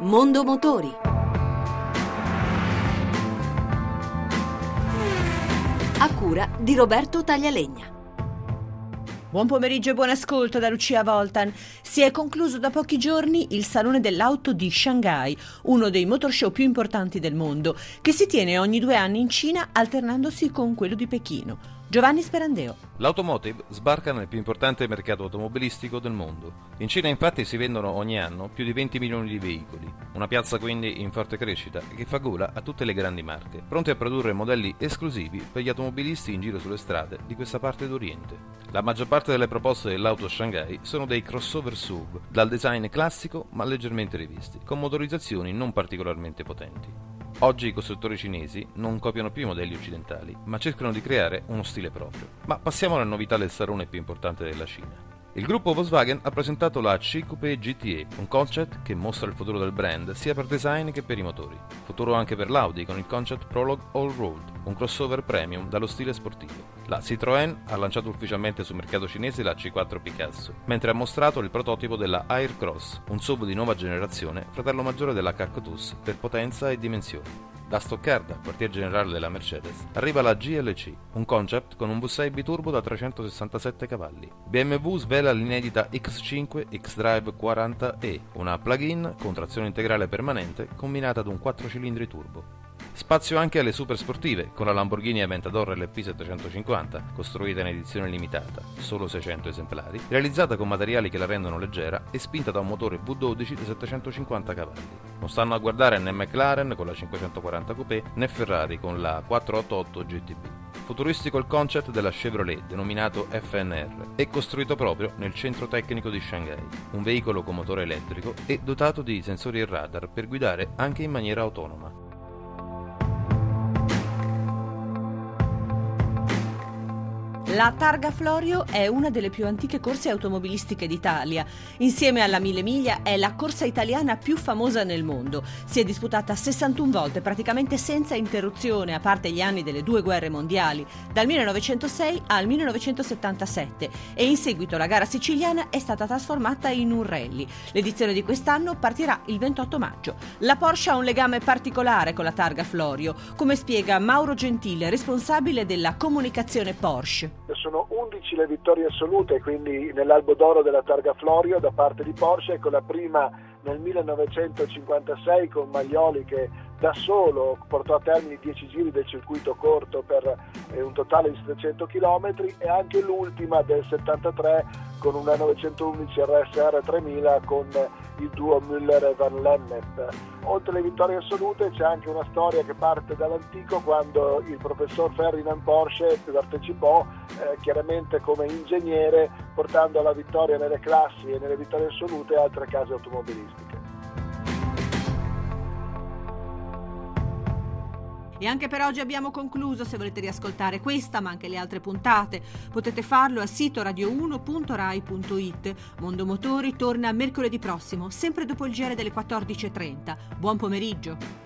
Mondo Motori. A cura di Roberto Taglialegna. Buon pomeriggio e buon ascolto da Lucia Voltan. Si è concluso da pochi giorni il Salone dell'Auto di Shanghai, uno dei motor show più importanti del mondo, che si tiene ogni due anni in Cina alternandosi con quello di Pechino. Giovanni Sperandeo. L'automotive sbarca nel più importante mercato automobilistico del mondo. In Cina infatti si vendono ogni anno più di 20 milioni di veicoli, una piazza quindi in forte crescita che fa gola a tutte le grandi marche, pronte a produrre modelli esclusivi per gli automobilisti in giro sulle strade di questa parte d'Oriente. La maggior parte delle proposte dell'auto Shanghai sono dei crossover SUV, dal design classico ma leggermente rivisti, con motorizzazioni non particolarmente potenti. Oggi i costruttori cinesi non copiano più i modelli occidentali, ma cercano di creare uno stile proprio. Ma passiamo alla novità del salone più importante della Cina. Il gruppo Volkswagen ha presentato la C-Coupé GTE, un concept che mostra il futuro del brand sia per design che per i motori. Futuro anche per l'Audi con il concept Prologue All Road, un crossover premium dallo stile sportivo. La Citroën ha lanciato ufficialmente sul mercato cinese la C4 Picasso, mentre ha mostrato il prototipo della Air Cross, un sub di nuova generazione, fratello maggiore della Cactus per potenza e dimensioni. Da Stoccarda, quartier generale della Mercedes, arriva la GLC, un concept con un V6 biturbo da 367 cavalli. BMW svela l'inedita X5 X-Drive 40e, una plug-in con trazione integrale permanente combinata ad un 4 cilindri turbo. Spazio anche alle super sportive, con la Lamborghini Aventador LP 750, costruita in edizione limitata, solo 600 esemplari, realizzata con materiali che la rendono leggera e spinta da un motore V12 di 750 cavalli. Non stanno a guardare né McLaren con la 540 Coupé né Ferrari con la 488 GTB. Futuristico il concept della Chevrolet, denominato FNR, e costruito proprio nel centro tecnico di Shanghai, un veicolo con motore elettrico e dotato di sensori e radar per guidare anche in maniera autonoma. La Targa Florio è una delle più antiche corse automobilistiche d'Italia. Insieme alla Mille Miglia è la corsa italiana più famosa nel mondo. Si è disputata 61 volte, praticamente senza interruzione, a parte gli anni delle due guerre mondiali, dal 1906 al 1977 e in seguito la gara siciliana è stata trasformata in un rally. L'edizione di quest'anno partirà il 28 maggio. La Porsche ha un legame particolare con la Targa Florio, come spiega Mauro Gentile, responsabile della comunicazione Porsche sono 11 le vittorie assolute, quindi nell'albo d'oro della Targa Florio da parte di Porsche, con la prima nel 1956 con Maglioli che da solo portò a termine 10 giri del circuito corto per eh, un totale di 700 km e anche l'ultima del 73 con una 911 RSR 3000 con il duo Müller e Van Lennep. Oltre alle vittorie assolute c'è anche una storia che parte dall'antico quando il professor Ferdinand Porsche partecipò eh, chiaramente come ingegnere portando alla vittoria nelle classi e nelle vittorie assolute altre case automobilistiche. E anche per oggi abbiamo concluso. Se volete riascoltare questa, ma anche le altre puntate, potete farlo al sito radio1.rai.it. Mondo Motori torna mercoledì prossimo, sempre dopo il giro delle 14.30. Buon pomeriggio.